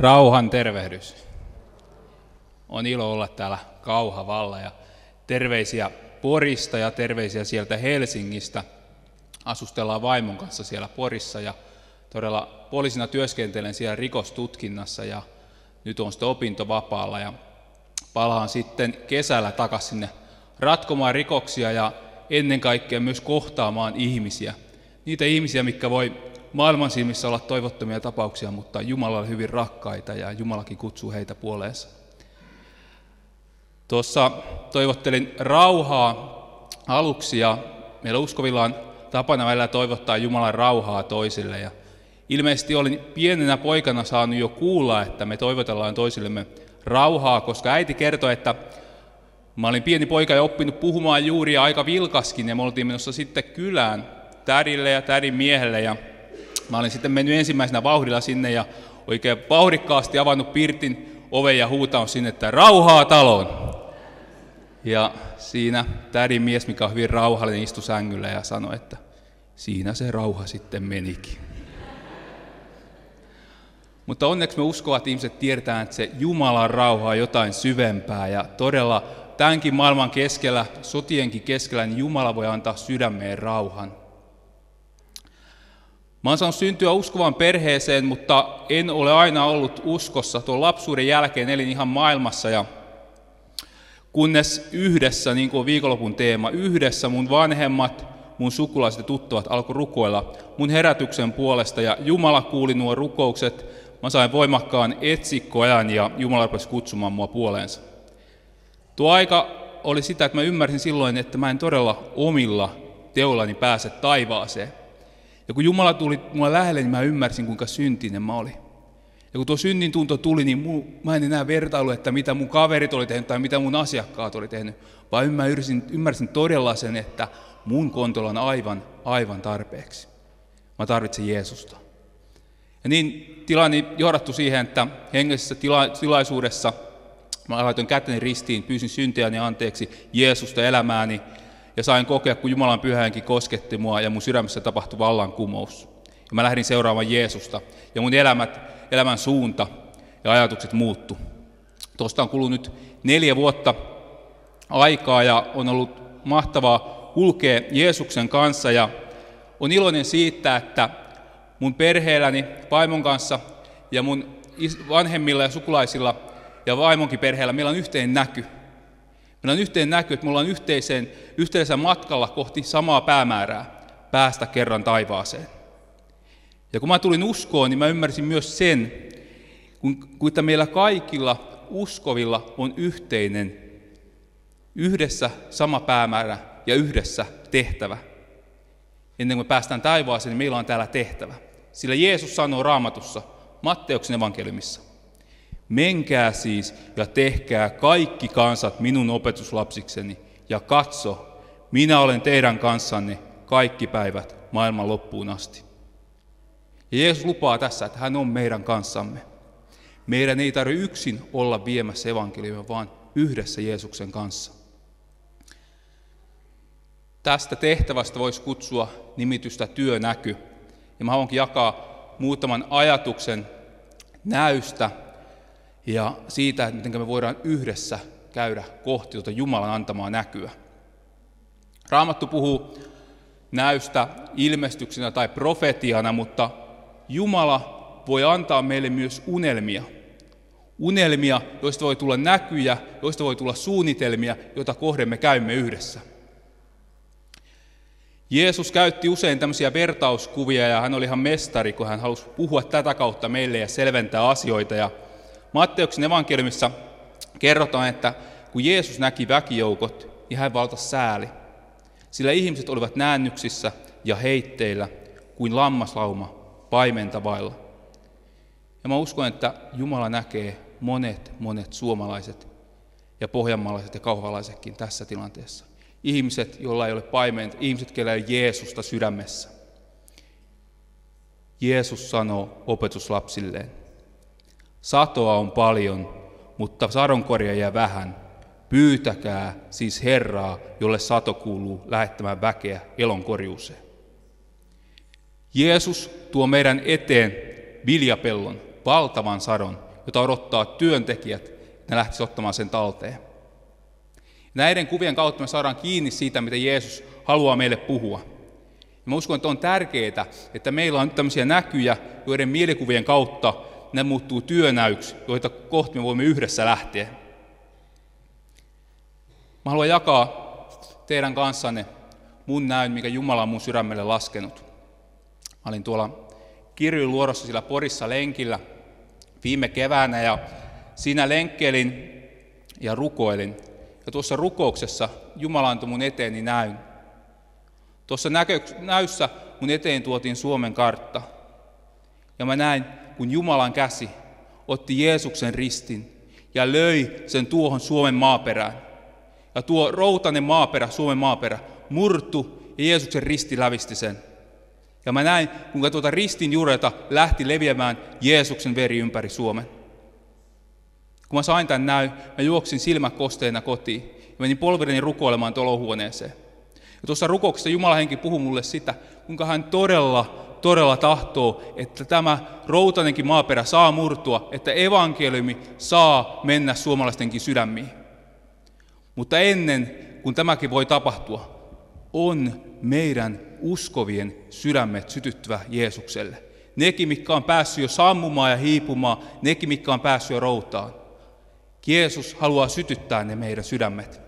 Rauhan tervehdys. On ilo olla täällä Kauhavalla ja terveisiä Porista ja terveisiä sieltä Helsingistä. Asustellaan vaimon kanssa siellä Porissa ja todella poliisina työskentelen siellä rikostutkinnassa ja nyt on sitten opintovapaalla ja palaan sitten kesällä takaisin sinne ratkomaan rikoksia ja ennen kaikkea myös kohtaamaan ihmisiä. Niitä ihmisiä, mitkä voi maailman silmissä olla toivottomia tapauksia, mutta Jumala on hyvin rakkaita ja Jumalakin kutsuu heitä puoleensa. Tuossa toivottelin rauhaa aluksi ja meillä uskovilla on tapana välillä toivottaa Jumalan rauhaa toisille. Ja ilmeisesti olin pienenä poikana saanut jo kuulla, että me toivotellaan toisillemme rauhaa, koska äiti kertoi, että mä olin pieni poika ja oppinut puhumaan juuri ja aika vilkaskin ja me oltiin menossa sitten kylään tädille ja tädin miehelle ja Mä olin sitten mennyt ensimmäisenä vauhdilla sinne ja oikein vauhdikkaasti avannut pirtin oven ja huutanut sinne, että rauhaa taloon. Ja siinä tädin mies, mikä on hyvin rauhallinen, istui sängyllä ja sanoi, että siinä se rauha sitten menikin. Mutta onneksi me uskovat ihmiset tiedetään, että se Jumalan rauha on jotain syvempää ja todella tämänkin maailman keskellä, sotienkin keskellä, niin Jumala voi antaa sydämeen rauhan. Mä oon saanut syntyä uskovan perheeseen, mutta en ole aina ollut uskossa. Tuon lapsuuden jälkeen elin ihan maailmassa ja kunnes yhdessä, niin kuin viikonlopun teema, yhdessä mun vanhemmat, mun sukulaiset ja tuttavat alkoi rukoilla mun herätyksen puolesta ja Jumala kuuli nuo rukoukset. Mä sain voimakkaan etsikkoajan ja Jumala rupesi kutsumaan mua puoleensa. Tuo aika oli sitä, että mä ymmärsin silloin, että mä en todella omilla teollani pääse taivaaseen. Ja kun Jumala tuli mua lähelle, niin mä ymmärsin, kuinka syntinen mä olin. Ja kun tuo synnin tunto tuli, niin mu, mä en enää vertailu, että mitä mun kaverit oli tehnyt tai mitä mun asiakkaat oli tehnyt, vaan ymmärsin, ymmärsin todella sen, että mun kontolla on aivan, aivan tarpeeksi. Mä tarvitsen Jeesusta. Ja niin tilani johdattu siihen, että hengellisessä tila, tilaisuudessa mä laitoin käteni ristiin, pyysin syntiäni anteeksi Jeesusta elämääni ja sain kokea, kun Jumalan pyhäänkin kosketti mua ja mun sydämessä tapahtui vallankumous. Ja mä lähdin seuraamaan Jeesusta ja mun elämät, elämän suunta ja ajatukset muuttu. Tuosta on kulunut neljä vuotta aikaa ja on ollut mahtavaa kulkea Jeesuksen kanssa ja on iloinen siitä, että mun perheelläni, vaimon kanssa ja mun vanhemmilla ja sukulaisilla ja vaimonkin perheellä meillä on yhteinen näky – Meillä on yhteen näky, että me ollaan yhteiseen, yhteisellä matkalla kohti samaa päämäärää, päästä kerran taivaaseen. Ja kun mä tulin uskoon, niin mä ymmärsin myös sen, kun, että meillä kaikilla uskovilla on yhteinen, yhdessä sama päämäärä ja yhdessä tehtävä. Ennen kuin me päästään taivaaseen, niin meillä on täällä tehtävä. Sillä Jeesus sanoo raamatussa, Matteuksen evankeliumissa, Menkää siis ja tehkää kaikki kansat minun opetuslapsikseni ja katso, minä olen teidän kanssanne kaikki päivät maailman loppuun asti. Ja Jeesus lupaa tässä, että hän on meidän kanssamme. Meidän ei tarvitse yksin olla viemässä evankeliumia, vaan yhdessä Jeesuksen kanssa. Tästä tehtävästä voisi kutsua nimitystä työnäky. Ja mä haluankin jakaa muutaman ajatuksen näystä, ja siitä, että miten me voidaan yhdessä käydä kohti tuota Jumalan antamaa näkyä. Raamattu puhuu näystä ilmestyksenä tai profetiana, mutta Jumala voi antaa meille myös unelmia. Unelmia, joista voi tulla näkyjä, joista voi tulla suunnitelmia, joita kohden me käymme yhdessä. Jeesus käytti usein tämmöisiä vertauskuvia ja hän oli ihan mestari, kun hän halusi puhua tätä kautta meille ja selventää asioita. Ja Matteuksen evankeliumissa kerrotaan, että kun Jeesus näki väkijoukot, niin hän valtasi sääli. Sillä ihmiset olivat näännyksissä ja heitteillä kuin lammaslauma paimentavailla. Ja mä uskon, että Jumala näkee monet, monet suomalaiset ja pohjanmaalaiset ja kauhalaisetkin tässä tilanteessa. Ihmiset, joilla ei ole paimenta, ihmiset, joilla ei ole Jeesusta sydämessä. Jeesus sanoo opetuslapsilleen, Satoa on paljon, mutta sadonkorjaajia vähän. Pyytäkää siis Herraa, jolle sato kuuluu lähettämään väkeä elonkorjuuseen. Jeesus tuo meidän eteen viljapellon, valtavan sadon, jota odottaa työntekijät, ne lähtisivät ottamaan sen talteen. Näiden kuvien kautta me saadaan kiinni siitä, mitä Jeesus haluaa meille puhua. Mä uskon, että on tärkeää, että meillä on nyt tämmöisiä näkyjä, joiden mielikuvien kautta ne muuttuu työnäyksi, joita kohti me voimme yhdessä lähteä. Mä haluan jakaa teidän kanssanne mun näyn, mikä Jumala on mun sydämelle laskenut. Mä olin tuolla kirjyn luorossa sillä Porissa lenkillä viime keväänä ja siinä lenkkelin ja rukoilin. Ja tuossa rukouksessa Jumala antoi mun eteeni näyn. Tuossa näyssä mun eteen tuotiin Suomen kartta. Ja mä näin, kun Jumalan käsi otti Jeesuksen ristin ja löi sen tuohon Suomen maaperään. Ja tuo routainen maaperä, Suomen maaperä, murtu ja Jeesuksen risti lävisti sen. Ja mä näin, kuinka tuota ristin juurelta lähti leviämään Jeesuksen veri ympäri Suomen. Kun mä sain tämän näy, mä juoksin silmä kosteena kotiin ja menin polvireni rukoilemaan olohuoneeseen. Ja tuossa rukouksessa Jumala henki puhui mulle sitä, kuinka hän todella, todella tahtoo, että tämä routanenkin maaperä saa murtua, että evankeliumi saa mennä suomalaistenkin sydämiin. Mutta ennen kuin tämäkin voi tapahtua, on meidän uskovien sydämet sytyttävä Jeesukselle. Nekin, mitkä on päässyt jo sammumaan ja hiipumaan, nekin, mitkä on päässyt jo routaan. Jeesus haluaa sytyttää ne meidän sydämet.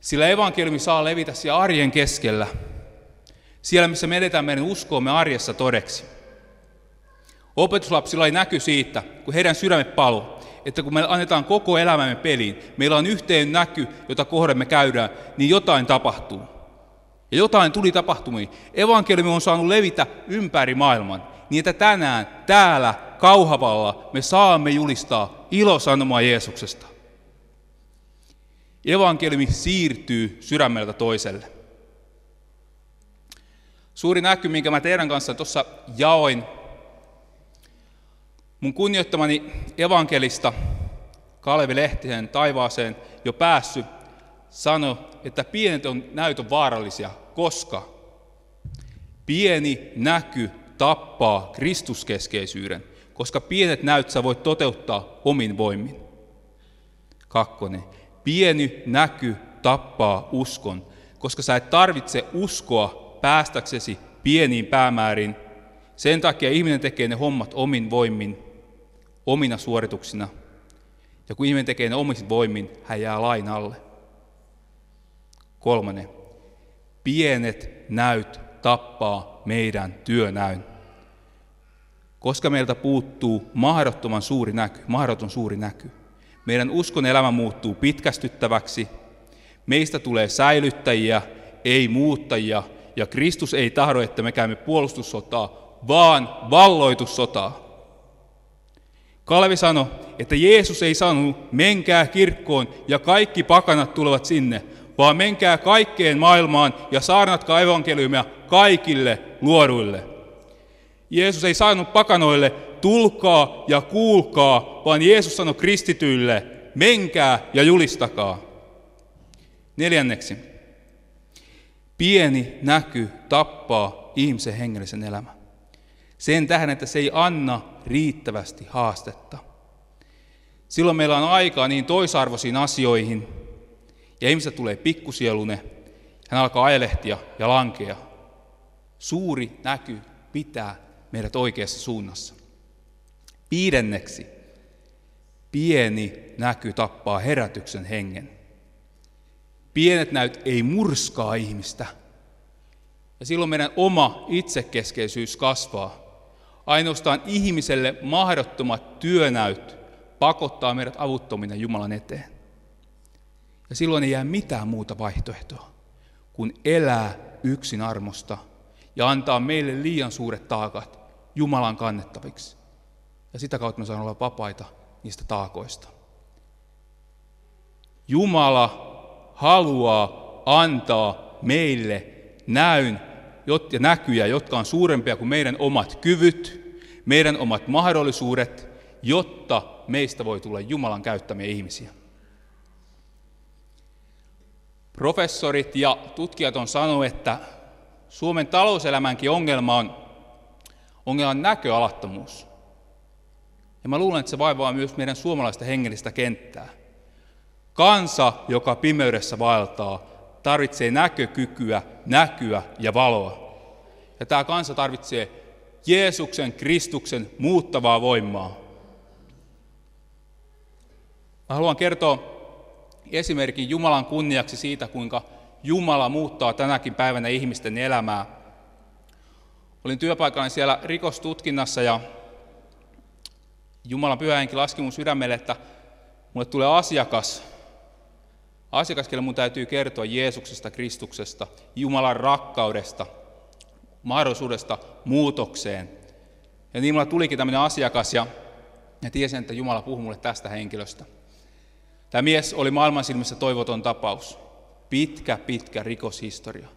Sillä evankeliumi saa levitä siellä arjen keskellä. Siellä, missä me edetään meidän uskoamme arjessa todeksi. Opetuslapsilla ei näky siitä, kun heidän sydämet palo, että kun me annetaan koko elämämme peliin, meillä on yhteen näky, jota kohden me käydään, niin jotain tapahtuu. Ja jotain tuli tapahtumiin. Evankeliumi on saanut levitä ympäri maailman, niin että tänään täällä Kauhavalla me saamme julistaa ilosanomaa Jeesuksesta. Evankeliumi siirtyy sydämeltä toiselle. Suuri näky, minkä mä teidän kanssa tuossa jaoin, mun kunnioittamani evankelista Kalevi Lehtisen taivaaseen jo päässyt sanoi, että pienet on näytön vaarallisia, koska pieni näky tappaa kristuskeskeisyyden, koska pienet näyt sä voit toteuttaa omin voimin. Kakkonen. Pieni näky tappaa uskon, koska sä et tarvitse uskoa päästäksesi pieniin päämääriin. Sen takia ihminen tekee ne hommat omin voimin, omina suorituksina. Ja kun ihminen tekee ne omin voimin, hän jää lain alle. Kolmannen. Pienet näyt tappaa meidän työnäyn. Koska meiltä puuttuu mahdottoman suuri näky, mahdoton suuri näky. Meidän uskon elämä muuttuu pitkästyttäväksi. Meistä tulee säilyttäjiä, ei muuttajia, ja Kristus ei tahdo, että me käymme puolustussotaa, vaan valloitussotaa. Kalvi sanoi, että Jeesus ei sanonut, menkää kirkkoon ja kaikki pakanat tulevat sinne, vaan menkää kaikkeen maailmaan ja saarnatkaa evankeliumia kaikille luoduille. Jeesus ei sanonut pakanoille, tulkaa ja kuulkaa, vaan Jeesus sanoi kristityille, menkää ja julistakaa. Neljänneksi, pieni näky tappaa ihmisen hengellisen elämän. Sen tähden, että se ei anna riittävästi haastetta. Silloin meillä on aikaa niin toisarvoisiin asioihin, ja ihmisestä tulee pikkusielune, hän alkaa ajelehtia ja lankea. Suuri näky pitää meidät oikeassa suunnassa. Viidenneksi, pieni näky tappaa herätyksen hengen. Pienet näyt ei murskaa ihmistä. Ja silloin meidän oma itsekeskeisyys kasvaa. Ainoastaan ihmiselle mahdottomat työnäyt pakottaa meidät avuttomina Jumalan eteen. Ja silloin ei jää mitään muuta vaihtoehtoa kuin elää yksin armosta ja antaa meille liian suuret taakat Jumalan kannettaviksi. Ja sitä kautta me saamme olla vapaita niistä taakoista. Jumala haluaa antaa meille näyn ja näkyjä, jotka on suurempia kuin meidän omat kyvyt, meidän omat mahdollisuudet, jotta meistä voi tulla Jumalan käyttämiä ihmisiä. Professorit ja tutkijat on sanonut, että Suomen talouselämänkin ongelma on, ongelma on näköalattomuus. Ja mä luulen, että se vaivaa myös meidän suomalaista hengellistä kenttää. Kansa, joka pimeydessä vaeltaa, tarvitsee näkökykyä, näkyä ja valoa. Ja tämä kansa tarvitsee Jeesuksen, Kristuksen muuttavaa voimaa. Mä haluan kertoa esimerkin Jumalan kunniaksi siitä, kuinka Jumala muuttaa tänäkin päivänä ihmisten elämää. Olin työpaikallani siellä rikostutkinnassa ja Jumalan pyhä henki laski mun sydämelle, että mulle tulee asiakas, asiakas, kelle mun täytyy kertoa Jeesuksesta, Kristuksesta, Jumalan rakkaudesta, mahdollisuudesta muutokseen. Ja niin mulle tulikin tämmöinen asiakas ja, ja tiesin, että Jumala puhuu mulle tästä henkilöstä. Tämä mies oli maailman silmissä toivoton tapaus. Pitkä, pitkä rikoshistoria.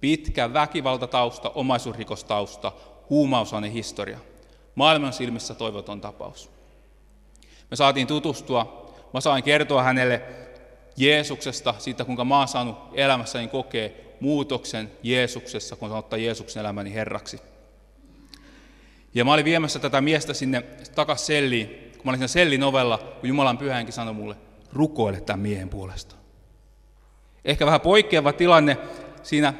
Pitkä väkivaltatausta, omaisuusrikostausta, historia. Maailman silmissä toivoton tapaus. Me saatiin tutustua. Mä sain kertoa hänelle Jeesuksesta, siitä kuinka mä oon saanut elämässäni kokea muutoksen Jeesuksessa, kun hän ottaa Jeesuksen elämäni herraksi. Ja mä olin viemässä tätä miestä sinne takas selliin, kun mä olin siinä sellin ovella, kun Jumalan pyhänkin sanoi mulle, rukoile tämän miehen puolesta. Ehkä vähän poikkeava tilanne siinä,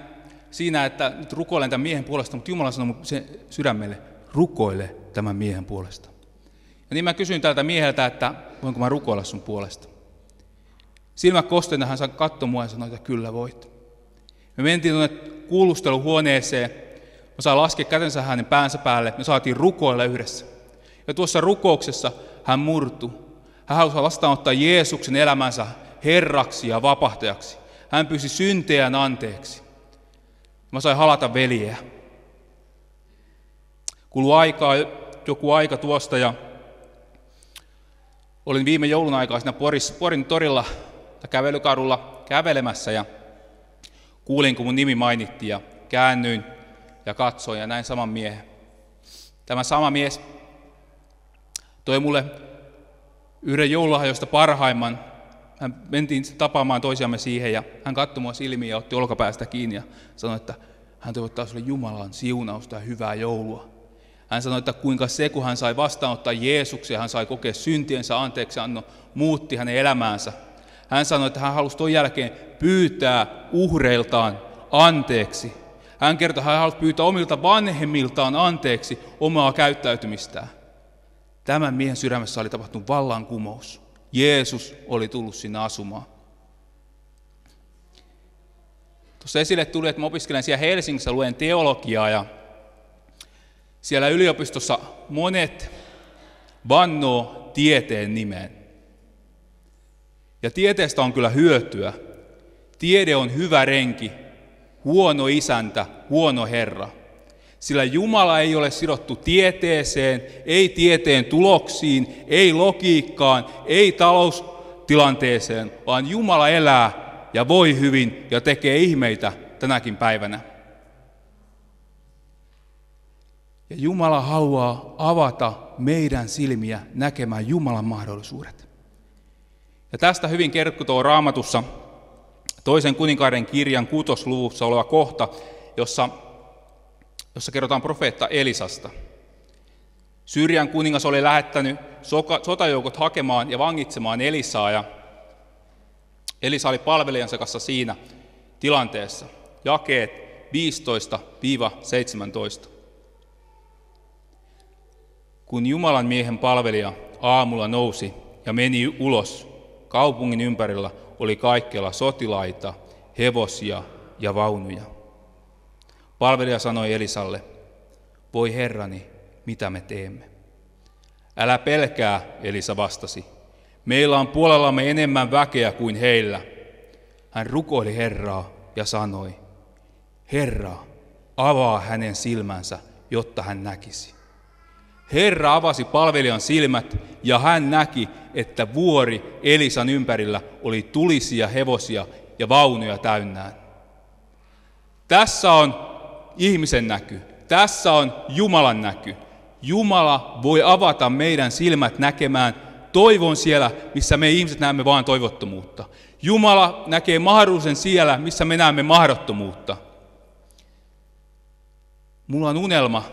siinä, että nyt rukoilen tämän miehen puolesta, mutta Jumala sanoi sen sydämelle, rukoile tämän miehen puolesta. Ja niin mä kysyin tältä mieheltä, että voinko mä rukoilla sun puolesta. Silmä kosteena hän katsoi mua ja sanoi, että kyllä voit. Me mentiin tuonne kuulusteluhuoneeseen, mä saan laskea kätensä hänen päänsä päälle, me saatiin rukoilla yhdessä. Ja tuossa rukouksessa hän murtui. Hän halusi vastaanottaa Jeesuksen elämänsä herraksi ja vapahtajaksi. Hän pyysi syntejään anteeksi. Mä sain halata veljeä. Kului aikaa, joku aika tuosta ja olin viime joulun aikaa siinä Porin torilla tai kävelykadulla kävelemässä ja kuulin, kun mun nimi mainittiin ja käännyin ja katsoin ja näin saman miehen. Tämä sama mies toi mulle yhden joululahjoista parhaimman. Hän mentiin tapaamaan toisiamme siihen ja hän katsoi mua silmiin ja otti olkapäästä kiinni ja sanoi, että hän toivottaa sinulle Jumalan siunausta ja hyvää joulua. Hän sanoi, että kuinka se, kun hän sai vastaanottaa Jeesuksen, hän sai kokea syntiensä anteeksi anno, muutti hänen elämäänsä. Hän sanoi, että hän halusi tuon jälkeen pyytää uhreiltaan anteeksi. Hän kertoi, että hän halusi pyytää omilta vanhemmiltaan anteeksi omaa käyttäytymistään. Tämän miehen sydämessä oli tapahtunut vallankumous. Jeesus oli tullut sinne asumaan. Tuossa esille tuli, että mä opiskelen siellä Helsingissä, luen teologiaa ja siellä yliopistossa monet vannoo tieteen nimeen. Ja tieteestä on kyllä hyötyä. Tiede on hyvä renki, huono isäntä, huono herra. Sillä Jumala ei ole sidottu tieteeseen, ei tieteen tuloksiin, ei logiikkaan, ei taloustilanteeseen, vaan Jumala elää ja voi hyvin ja tekee ihmeitä tänäkin päivänä. Ja Jumala haluaa avata meidän silmiä näkemään Jumalan mahdollisuudet. Ja tästä hyvin kerkkutoo raamatussa toisen kuninkaiden kirjan kutosluvussa oleva kohta, jossa, jossa kerrotaan profeetta Elisasta. Syyrian kuningas oli lähettänyt sotajoukot hakemaan ja vangitsemaan Elisaa ja Elisa oli palvelijansa kanssa siinä tilanteessa. Jakeet 15-17. Kun Jumalan miehen palvelija aamulla nousi ja meni ulos, kaupungin ympärillä oli kaikkialla sotilaita, hevosia ja vaunuja. Palvelija sanoi Elisalle, voi herrani, mitä me teemme? Älä pelkää, Elisa vastasi. Meillä on puolellamme enemmän väkeä kuin heillä. Hän rukoili Herraa ja sanoi, Herra, avaa hänen silmänsä, jotta hän näkisi. Herra avasi palvelijan silmät ja hän näki, että vuori Elisan ympärillä oli tulisia hevosia ja vaunuja täynnään. Tässä on ihmisen näky. Tässä on Jumalan näky. Jumala voi avata meidän silmät näkemään toivon siellä, missä me ihmiset näemme vain toivottomuutta. Jumala näkee mahdollisuuden siellä, missä me näemme mahdottomuutta. Mulla on unelma,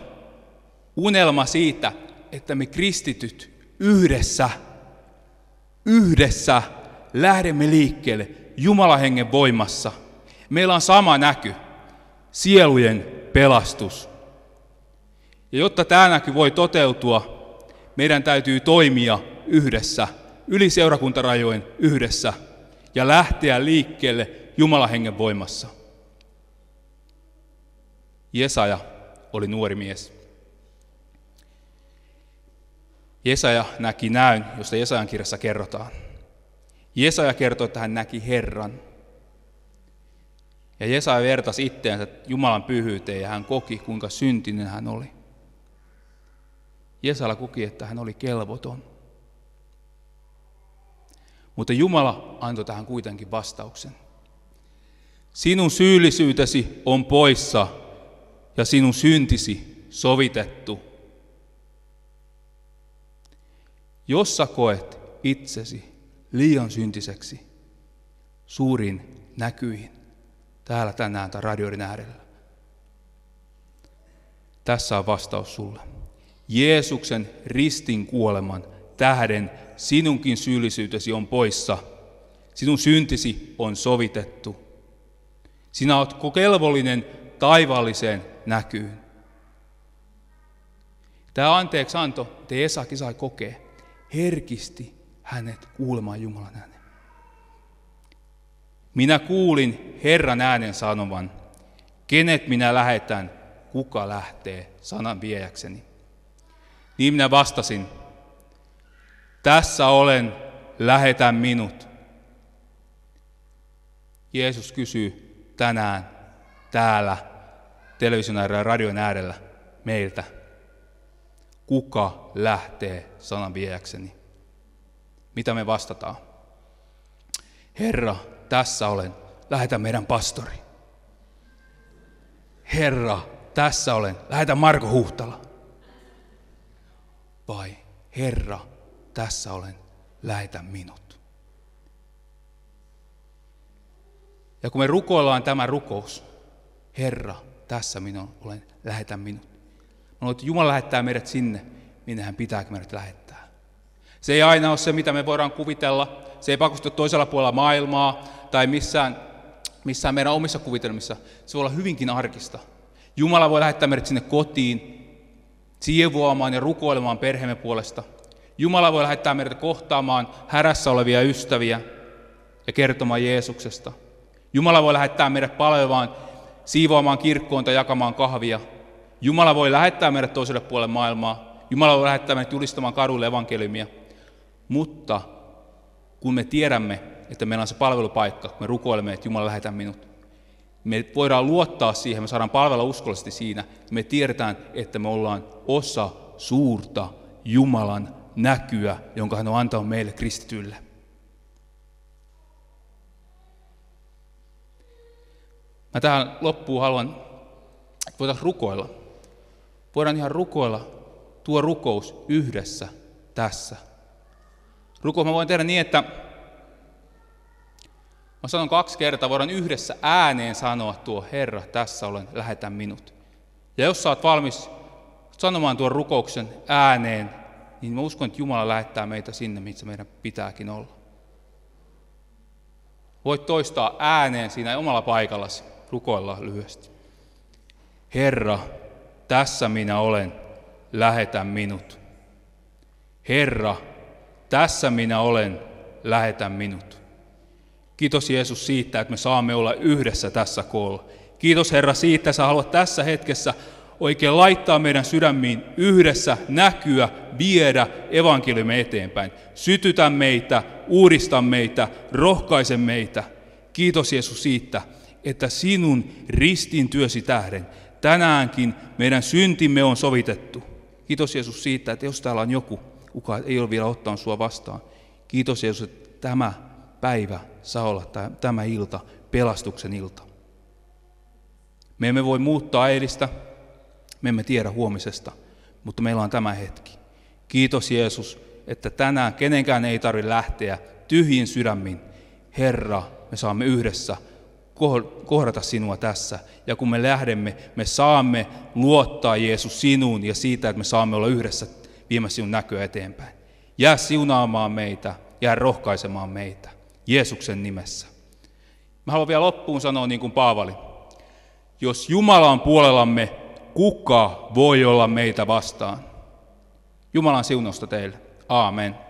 unelma siitä, että me kristityt yhdessä, yhdessä lähdemme liikkeelle Jumalan hengen voimassa. Meillä on sama näky, sielujen pelastus. Ja jotta tämä näky voi toteutua, meidän täytyy toimia yhdessä, yli seurakuntarajojen yhdessä ja lähteä liikkeelle Jumalan hengen voimassa. Jesaja oli nuori mies. Jesaja näki näyn, josta Jesajan kirjassa kerrotaan. Jesaja kertoi, että hän näki Herran. Ja Jesaja vertasi itteensä Jumalan pyhyyteen ja hän koki, kuinka syntinen hän oli. Jesaja koki, että hän oli kelvoton. Mutta Jumala antoi tähän kuitenkin vastauksen. Sinun syyllisyytesi on poissa ja sinun syntisi sovitettu. Jos sä koet itsesi liian syntiseksi suurin näkyihin täällä tänään tai radioiden äärellä, tässä on vastaus sulle. Jeesuksen ristin kuoleman tähden sinunkin syyllisyytesi on poissa. Sinun syntisi on sovitettu. Sinä olet kelvollinen taivaalliseen näkyyn. Tämä anteeksianto te Esakin sai kokea. Herkisti hänet kuulemaan Jumalan äänen. Minä kuulin Herran äänen sanovan, kenet minä lähetän, kuka lähtee sanan viejäkseni. Niin minä vastasin, tässä olen, lähetä minut. Jeesus kysyy tänään täällä television ja radion äärellä meiltä, kuka lähtee sanan viejäkseni? Mitä me vastataan? Herra, tässä olen, lähetä meidän pastori. Herra, tässä olen, lähetä Marko Huhtala. Vai Herra, tässä olen, lähetä minut. Ja kun me rukoillaan tämä rukous, Herra, tässä minä olen, lähetä minut. Mä että Jumala lähettää meidät sinne, minne hän pitääkin meidät lähettää. Se ei aina ole se, mitä me voidaan kuvitella. Se ei pakosta toisella puolella maailmaa tai missään, missään meidän omissa kuvitelmissa. Se voi olla hyvinkin arkista. Jumala voi lähettää meidät sinne kotiin, siivoamaan ja rukoilemaan perheemme puolesta. Jumala voi lähettää meidät kohtaamaan härässä olevia ystäviä ja kertomaan Jeesuksesta. Jumala voi lähettää meidät palvelemaan, siivoamaan kirkkoon tai jakamaan kahvia. Jumala voi lähettää meidät toiselle puolelle maailmaa. Jumala voi lähettää meidät julistamaan kaduille evankeliumia. Mutta kun me tiedämme, että meillä on se palvelupaikka, me rukoilemme, että Jumala lähetä minut. Me voidaan luottaa siihen, me saadaan palvella uskollisesti siinä. Me tiedetään, että me ollaan osa suurta Jumalan näkyä, jonka hän on antanut meille kristitylle. Mä tähän loppuun haluan, että voitaisiin rukoilla. Voidaan ihan rukoilla tuo rukous yhdessä tässä. Rukous mä voin tehdä niin, että mä sanon kaksi kertaa, voidaan yhdessä ääneen sanoa tuo Herra, tässä olen, lähetä minut. Ja jos sä oot valmis sanomaan tuon rukouksen ääneen, niin mä uskon, että Jumala lähettää meitä sinne, missä meidän pitääkin olla. Voit toistaa ääneen siinä omalla paikallasi. Rukoillaan lyhyesti. Herra, tässä minä olen, lähetä minut. Herra, tässä minä olen, lähetä minut. Kiitos Jeesus siitä, että me saamme olla yhdessä tässä koolla. Kiitos Herra siitä, että sä haluat tässä hetkessä oikein laittaa meidän sydämiin yhdessä näkyä, viedä evankeliumme eteenpäin. Sytytä meitä, uudista meitä, rohkaise meitä. Kiitos Jeesus siitä, että sinun ristin työsi tähden tänäänkin meidän syntimme on sovitettu. Kiitos Jeesus siitä, että jos täällä on joku, kuka ei ole vielä ottanut sua vastaan, kiitos Jeesus, että tämä päivä saa olla tämä ilta, pelastuksen ilta. Me emme voi muuttaa eilistä, me emme tiedä huomisesta, mutta meillä on tämä hetki. Kiitos Jeesus, että tänään kenenkään ei tarvitse lähteä tyhjin sydämin. Herra, me saamme yhdessä kohdata sinua tässä. Ja kun me lähdemme, me saamme luottaa Jeesus sinuun ja siitä, että me saamme olla yhdessä viemässä sinun näköä eteenpäin. Jää siunaamaan meitä, jää rohkaisemaan meitä. Jeesuksen nimessä. Mä haluan vielä loppuun sanoa niin kuin Paavali. Jos Jumala on puolellamme, kuka voi olla meitä vastaan? Jumalan siunosta teille. Aamen.